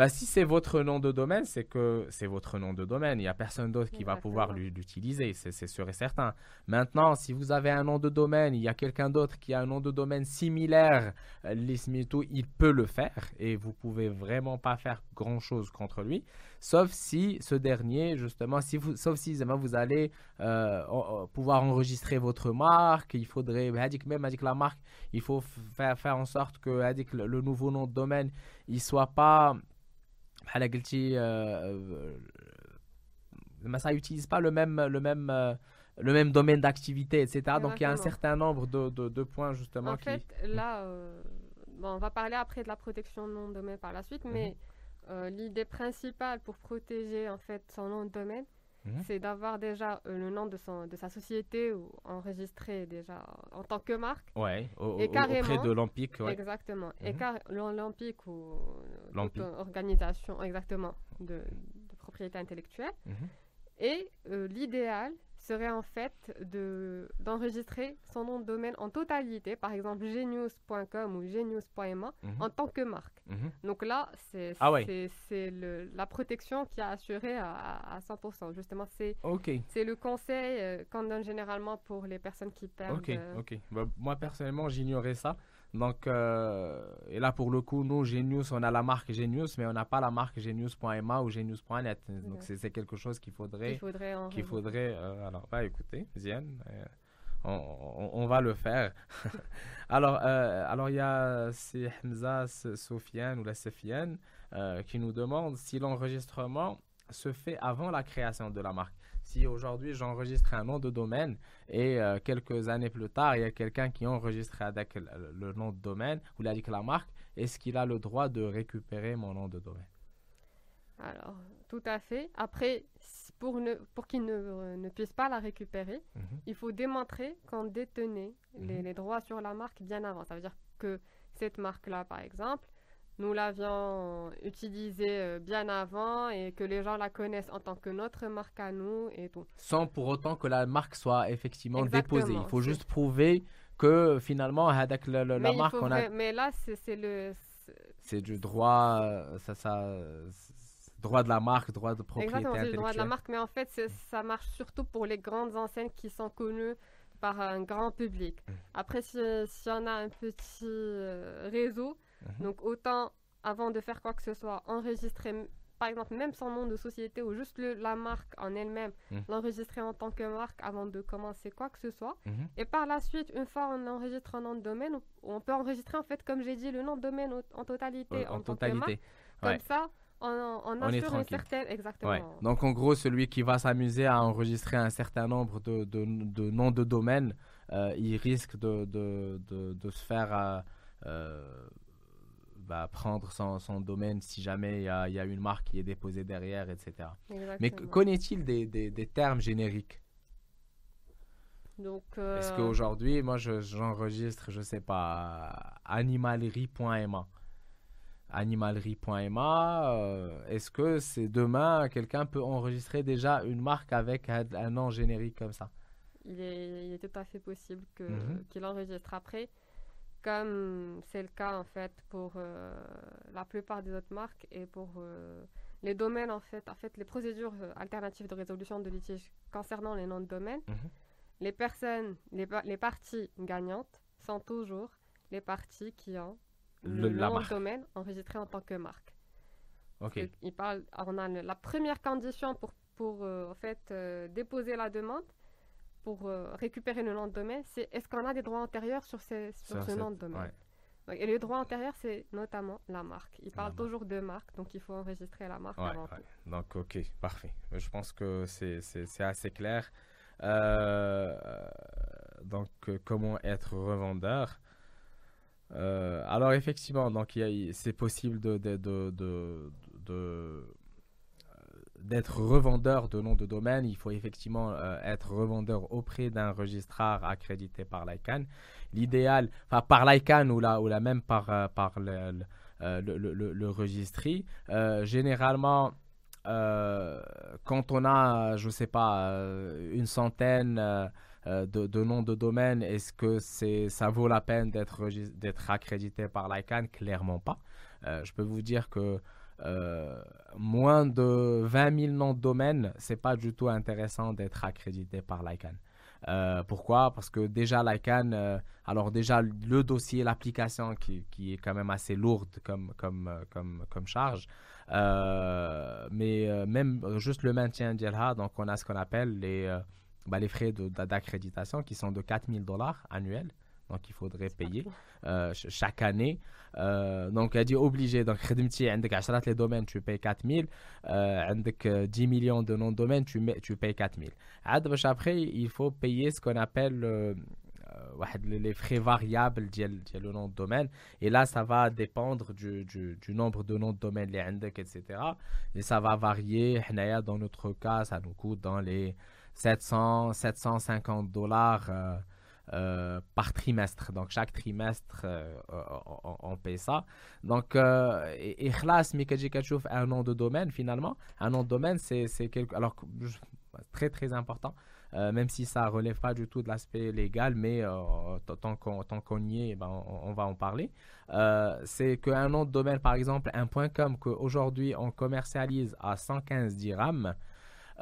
Bah, si c'est votre nom de domaine, c'est que c'est votre nom de domaine. Il n'y a personne d'autre qui va pouvoir l'utiliser, c'est sûr et certain. Maintenant, si vous avez un nom de domaine, il y a quelqu'un d'autre qui a un nom de domaine similaire, euh, l'ISMITO, il peut le faire et vous pouvez vraiment pas faire grand-chose contre lui, sauf si ce dernier, justement, si vous, sauf si vous allez euh, pouvoir enregistrer votre marque, il faudrait, même avec la marque, il faut faire, en sorte que le nouveau nom de domaine, il soit pas, euh, euh ça n'utilise pas le même, le même, euh, le même domaine d'activité, etc. Donc il y a un certain nombre de, points justement. En qui... fait, là, on va parler après de la protection de nom de domaine par la suite, mhm. mais euh, l'idée principale pour protéger en fait son nom de domaine, Mhm. c'est d'avoir déjà euh, le nom de, son, de sa société ou enregistré déjà en tant que marque. Ouais, et auprès de l'Empire. Exactement. Et mhm. car l'Empire ou organisation exactement de, de propriété intellectuelle. Mhm. Et euh, l'idéal, serait en fait de, d'enregistrer son nom de domaine en totalité, par exemple genius.com ou genius.ma, mhm. en tant que marque. Mhm. Donc là, c'est, ah c'est, le, la protection qui a assuré à, à 100%. Justement, c'est, c'est le conseil euh, qu'on donne généralement pour les personnes qui perdent. Ok, euh, ok. Bah, moi, personnellement, j'ignorais ça. Donc, euh, et là, pour le coup, nous, Genius, on a la marque Genius, mais on n'a pas la marque genius.ma ou genius.net. Donc, c'est quelque chose qu'il faudrait. Qu'il faudrait. Euh, alors, bah, écoutez, Ziane, euh, on, on, va le faire. alors, alors, il y a Hamza Sofiane ou la Sofiane qui nous demande si l'enregistrement se fait avant la création de la marque si aujourd'hui j'enregistre un nom de domaine et euh, quelques années plus tard, il y a quelqu'un qui enregistre avec le, nom de domaine ou la, la marque, est-ce qu'il a le droit de récupérer mon nom de domaine? Alors, tout à fait. Après, pour, ne, pour qu'il ne, ne, puisse pas la récupérer, mhm. il faut démontrer qu'on détenait les, mhm. les droits sur la marque bien avant. Ça veut dire que cette marque-là, par exemple, nous l'avions utilisée euh, bien avant et que les gens la connaissent en tant que notre marque à nous et tout. Sans pour autant que la marque soit effectivement déposée. Il faut juste prouver que finalement, avec la, marque, on a. Mais là, c'est le. C'est du droit, euh, ça, ça, droit de la marque, droit de propriété Exactement, c'est le droit de la marque, mais en fait, ça marche surtout pour les grandes enseignes qui sont connues par un grand public. Mmh. Après, si, si on a un petit euh, réseau, Mhm. Donc autant, avant de faire quoi que ce soit, enregistrer par exemple, même son nom de société ou juste le, la marque en elle-même, Mm. l'enregistrer en tant que marque avant de commencer quoi que ce soit. Mhm. Et par la suite, une fois on enregistre un nom de domaine, on on peut enregistrer en fait, comme j'ai dit, le nom de domaine en totalité En en, tant que marque. totalité. Comme Ouais. ça, on, on On est assure une certaine... Exactement. Ouais. Donc en gros, celui qui va s'amuser à enregistrer un certain nombre de, de, de noms de domaine, euh, il risque de, de, de, de se faire euh, euh, bah, prendre son, son domaine si jamais il y a, y a une marque qui est déposée derrière, etc. Mais connaît-il des, des, des termes génériques? Donc, Est-ce euh, qu'aujourd'hui, moi, je- j'enregistre, je sais pas, animalerie.ma. Animalerie.ma, euh, est-ce que c'est demain, quelqu'un peut enregistrer déjà une marque avec un, un nom générique comme ça? Il est, il est tout à fait possible Mhm. qu'il enregistre après, comme c'est le cas en fait pour euh, la plupart des autres marques et pour euh, les domaines en fait, en fait les procédures euh, alternatives de résolution de litige concernant les noms de domaine, Mhm. les personnes, les, les parties gagnantes sont toujours les parties qui ont Le- nom de domaine enregistré en tant que marque. Ok. Donc, il parle, on a le- la première condition pour, pour euh, en fait, déposer la demande, pour euh, récupérer le nom de domaine, c'est est-ce qu'on a des droits antérieurs sur, ces, sur ce cette- nom de domaine. ouais. Donc, et les droits antérieurs, c'est notamment la marque. Il parle toujours de marque, donc il faut enregistrer la marque Ouais, avant ouais. tout. Donc, ok, parfait. Je pense que c'est assez clair. Euh, donc, euh, comment être revendeur? Euh, Alors, effectivement, donc c'est possible de, de, de- de- d'être revendeur de nom de domaine. Il faut effectivement euh, être revendeur auprès d'un registraire accrédité par l'ICANN. L'idéal, enfin par l'ICANN ou, la, même par, euh, par le, le, euh, registry. Généralement, quand on a, je sais pas, une centaine de, noms de domaine, est-ce que c'est, ça vaut la peine d'être, d'être accrédité par l'ICANN? Clairement pas. Je peux vous dire que euh, moins de 20 000 noms de domaine, c'est pas du tout intéressant d'être accrédité par l'ICANN. Euh, pourquoi? Parce que déjà l'ICANN, euh, alors déjà le dossier, l'application qui, qui est quand même assez lourde comme, comme, comme, charge, mais même juste le maintien d'ILHA, donc on a ce qu'on appelle les, bah, les frais d'accréditation qui sont de 4000 dollars annuels, donc il faudrait payer euh, ch- chaque année. Euh, donc elle dit obligé donc خدمتي عندك 10 les domaines tu payes 4000 euh, عندك euh, 10 millions de noms de domaines tu, mets- tu payes 4000 عاد باش après il faut payer ce qu'on appelle euh, euh, واحد les frais variables ديال ديال le nom de domaine et là ça va dépendre du, du, du nombre de noms de domaine اللي عندك etc et ça va varier حنايا dans notre cas ça nous coûte dans les 700 750 dollars euh, par trimestre. Donc, chaque trimestre, euh, on, on, paye ça. Donc, euh, et, un nom de domaine, finalement. Un nom de domaine, c'est quelque... Alors, très, très important. Euh, même si ça relève pas du tout de l'aspect légal, mais tant qu'on y est, eh ben, on, va en parler. C'est qu'un nom de domaine, par exemple, un .com qu'aujourd'hui on commercialise à 115 dirhams,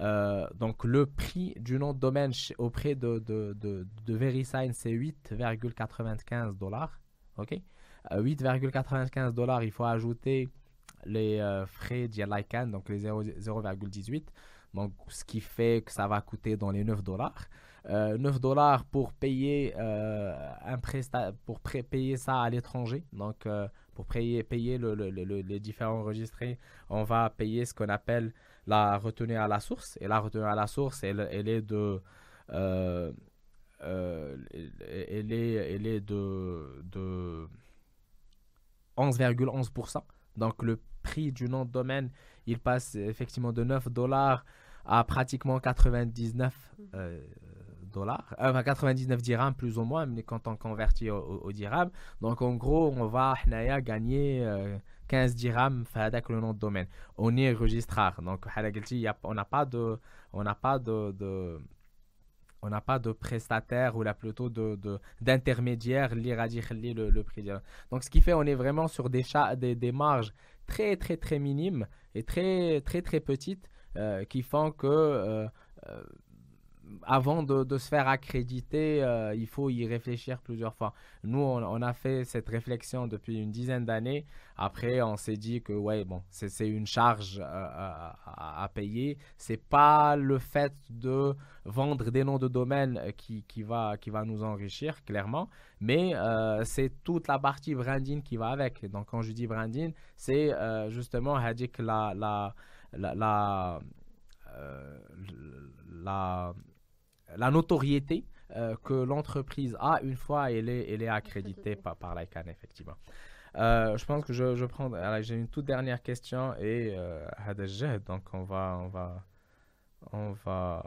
euh, donc le prix du nom de domaine auprès de, de, de, VeriSign, c'est 8,95 dollars. OK? Euh, 8,95 dollars, il faut ajouter les euh, frais d'ICANN, donc les 0 0,18. Donc ce qui fait que ça va coûter dans les 9 dollars. Euh, 9 dollars pour payer euh, un presta pour payer ça à l'étranger. Donc euh, pour payer, payer le- le- les différents enregistrés, on va payer ce qu'on appelle la retenue à la source. Et la retenue à la source, elle, elle est de. Euh, euh, elle, est, elle est de, de 11,11%. Donc le prix du nom de domaine, il passe effectivement de 9 dollars à pratiquement 99 euh, dollars, euh, enfin 99 dirhams plus ou moins, mais quand on convertit au, au, au dirham. Donc en gros, on va gagner 15 dirhams في هذاك le nom de domaine. On est registraire. Donc بحال قلتي, y a- on n'a pas de on n'a pas de, de on n'a pas de prestataire ou là plutôt de de- d'intermédiaire اللي غادي يخلي le, le prix ديالو. Donc ce qui fait on est vraiment sur des, cha- des, des marges très très très minimes et très très très petites euh, qui font que euh, euh, avant de, se faire accréditer, euh, il faut y réfléchir plusieurs fois. Nous, on, a fait cette réflexion depuis une dizaine d'années. Après, on s'est dit que ouais, bon, c'est une charge euh, à, à, payer. C'est pas le fait de vendre des noms de domaine qui, va, qui va nous enrichir, clairement, mais euh, c'est toute la partie branding qui va avec. Donc, quand je dis branding, c'est justement la, la, la, la la, la notoriété euh, que l'entreprise a une fois elle est, elle est accréditée par, par l'ICANN, effectivement. Euh, je pense que je, je prends. J'ai une toute dernière question et euh, donc on va, on va, on va,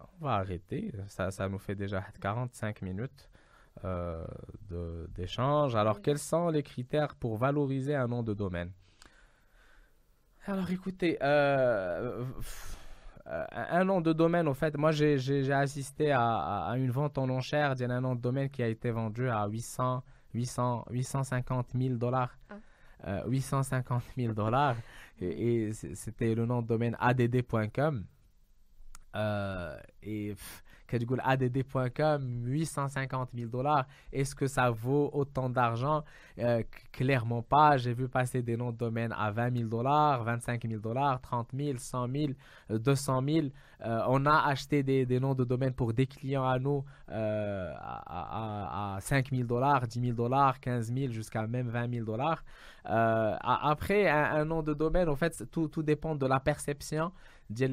on va arrêter. Ça, ça nous fait déjà 45 minutes d'échange. Alors, quels sont les critères pour valoriser un nom de domaine? Alors, écoutez, euh, un nom de domaine, au fait, moi j'ai assisté à, une vente en enchère d'un nom de domaine qui a été vendu à 800, 800, 850 000 dollars. 850 000 dollars. Et, c'était le nom de domaine add.com. Euh, et add.com, 850 000 dollars. Est-ce que ça vaut autant d'argent? Euh, Clairement pas. J'ai vu passer des noms de domaine à 20 000 dollars, 25 000 dollars, 30 000, 100 000, 200 000. on a acheté des, noms de domaine pour des clients à nous euh, à, à, 5 000 dollars, 10 000 dollars, 15 000 jusqu'à même 20 000 dollars. Euh, après, un, nom de domaine, en fait, tout, tout dépend de la perception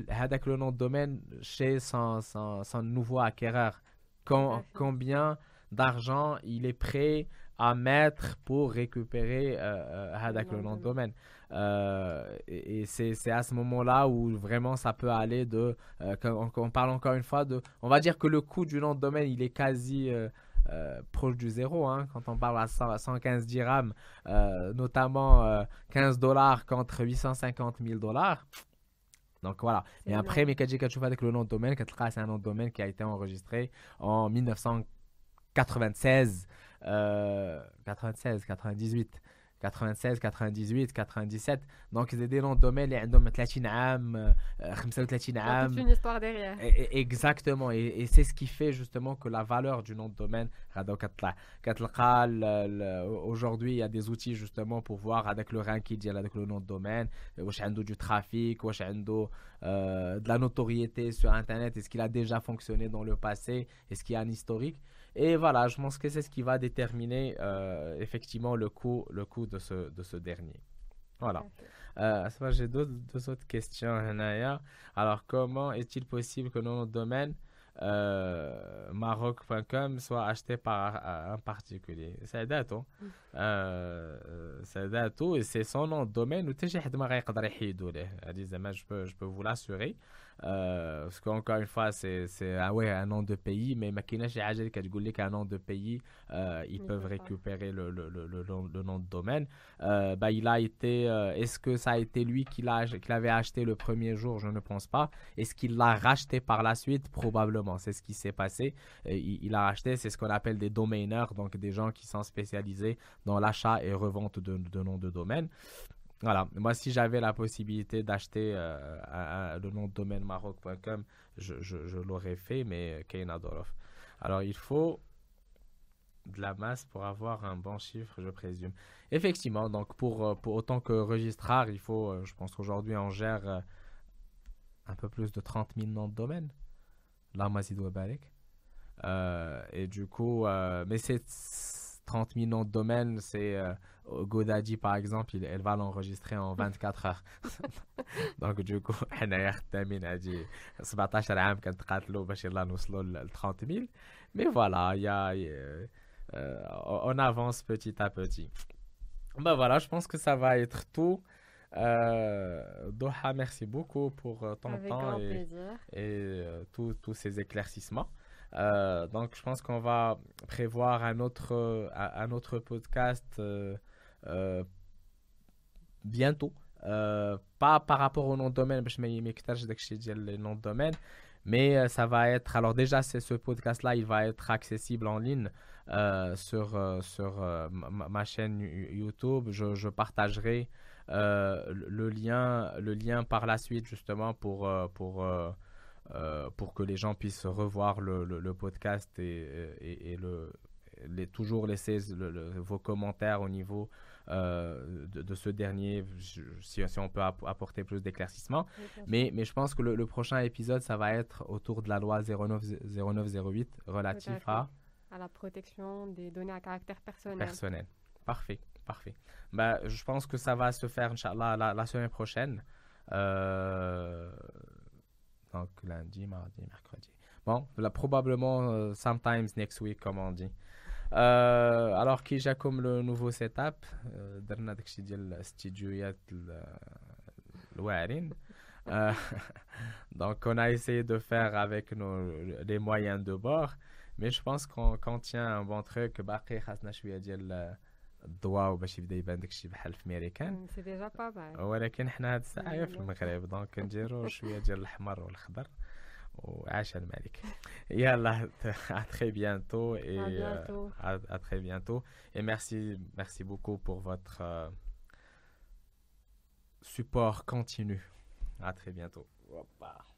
avec le nom de domaine chez son, son, nouveau acquéreur. combien d'argent il est prêt à mettre pour récupérer euh, euh le nom de domaine? Euh, et, c'est à ce moment-là où vraiment ça peut aller de, euh, quand on, parle encore une fois de, on va dire que le coût du nom de domaine il est quasi proche du zéro hein, quand on parle à 115 dirhams, notamment 15 dollars contre 850 000 dollars. Donc voilà. Et après, Mekaji Kachufa avec le nom de domaine, c'est un nom de domaine qui a été enregistré en 1996, euh, 96, 98. 96 98 97 donc c'est des noms de domaine اللي عندهم 30 عام 35 عام une histoire derrière exactement et, c'est ce qui fait justement que la valeur du nom de domaine aujourd'hui il y a des outils justement pour voir avec le ranking avec le nom de domaine واش عنده du trafic واش عنده de la notoriété sur internet est-ce qu'il a déjà fonctionné dans le passé est-ce qu'il y a un historique Et voilà, je pense que c'est ce qui va déterminer euh, effectivement le coût, le coût de, ce, de ce dernier. Voilà. Euh, J'ai deux, deux, autres questions. Alors, comment est-il possible que notre domaine euh, maroc.com soit acheté par un particulier? C'est Mm. Euh, c'est dato et c'est son nom de domaine. Je peux, je peux vous l'assurer. Euh, parce qu'encore une fois, c'est ah un nom de pays, mais qui un nom de pays, euh, ils peuvent récupérer le, nom de domaine. Euh, bah, il a été, est-ce que ça a été lui qui l'avait acheté le premier jour? Je ne pense pas. Est-ce qu'il l'a racheté par la suite? Probablement. C'est ce qui s'est passé. Il, il, a racheté, c'est ce qu'on appelle des domainers, donc des gens qui sont spécialisés dans l'achat et revente de, noms de domaine. Voilà, moi si j'avais la possibilité d'acheter euh, le nom de domaine maroc.com, je, l'aurais fait, mais Keynadorov. Alors il faut de la masse pour avoir un bon chiffre, je présume. Effectivement, donc pour, euh, autant que registrar, il faut, euh, je pense qu'aujourd'hui on gère un peu plus de 30 000 noms de domaine. Là, Mazid et du coup, mais c'est 30 000 noms de domaine, c'est GoDaddy par exemple, elle va l'enregistrer en 24 heures. Donc du coup, احنا خدامين هادي 17 عام كنتقاتلوا باش يلا نوصلوا ل 30 000. Mais voilà, il y a, euh, on avance petit à petit. Ben voilà, je pense que ça va être tout. Euh, Doha, merci beaucoup pour euh, ton temps et, et euh, tous ces éclaircissements. Euh, donc, je pense qu'on va prévoir un autre, un autre podcast euh, bientôt. Euh, pas par rapport au nom de domaine, parce que le nom de domaine, mais euh, ça va être. Alors, déjà, ce podcast-là, il va être accessible en ligne sur, sur ma, chaîne YouTube. Je, je partagerai le, lien, le lien par la suite, justement, pour. pour pour que les gens puissent revoir le, le, podcast et, et, le, les, toujours laisser vos commentaires au niveau euh, de, ce dernier, si, on peut apporter plus d'éclaircissements. mais, mais je pense que le, prochain épisode, ça va être autour de la loi 09, 0908 relatif à... À la protection des données à caractère personnel. Personnel. Parfait, parfait. Bah, je pense que ça va se faire, Inch'Allah, la, la semaine prochaine. Euh, donc lundi, mardi, mercredi. Bon, là, probablement uh, sometimes next week, comme on dit. Euh, alors qui j'ai comme le nouveau setup درنا داكشي ديال الاستديوهات الواعرين donc on a essayé de faire avec nos, les moyens de bord mais je pense qu'on qu tient un bon truc باقي خاصنا شويه ديال الضواء باش يبدا يبان داكشي بحال في ميريكان. سي ديجا با مال ولكن حنا هاد الساعة في المغرب دونك نديرو شوية ديال الاحمر والخضر وعاش الملك. يلا à très bientôt et à, bientôt. Euh, à, à, très bientôt. Et merci merci beaucoup pour votre euh, support continu. À très bientôt. Hoppa.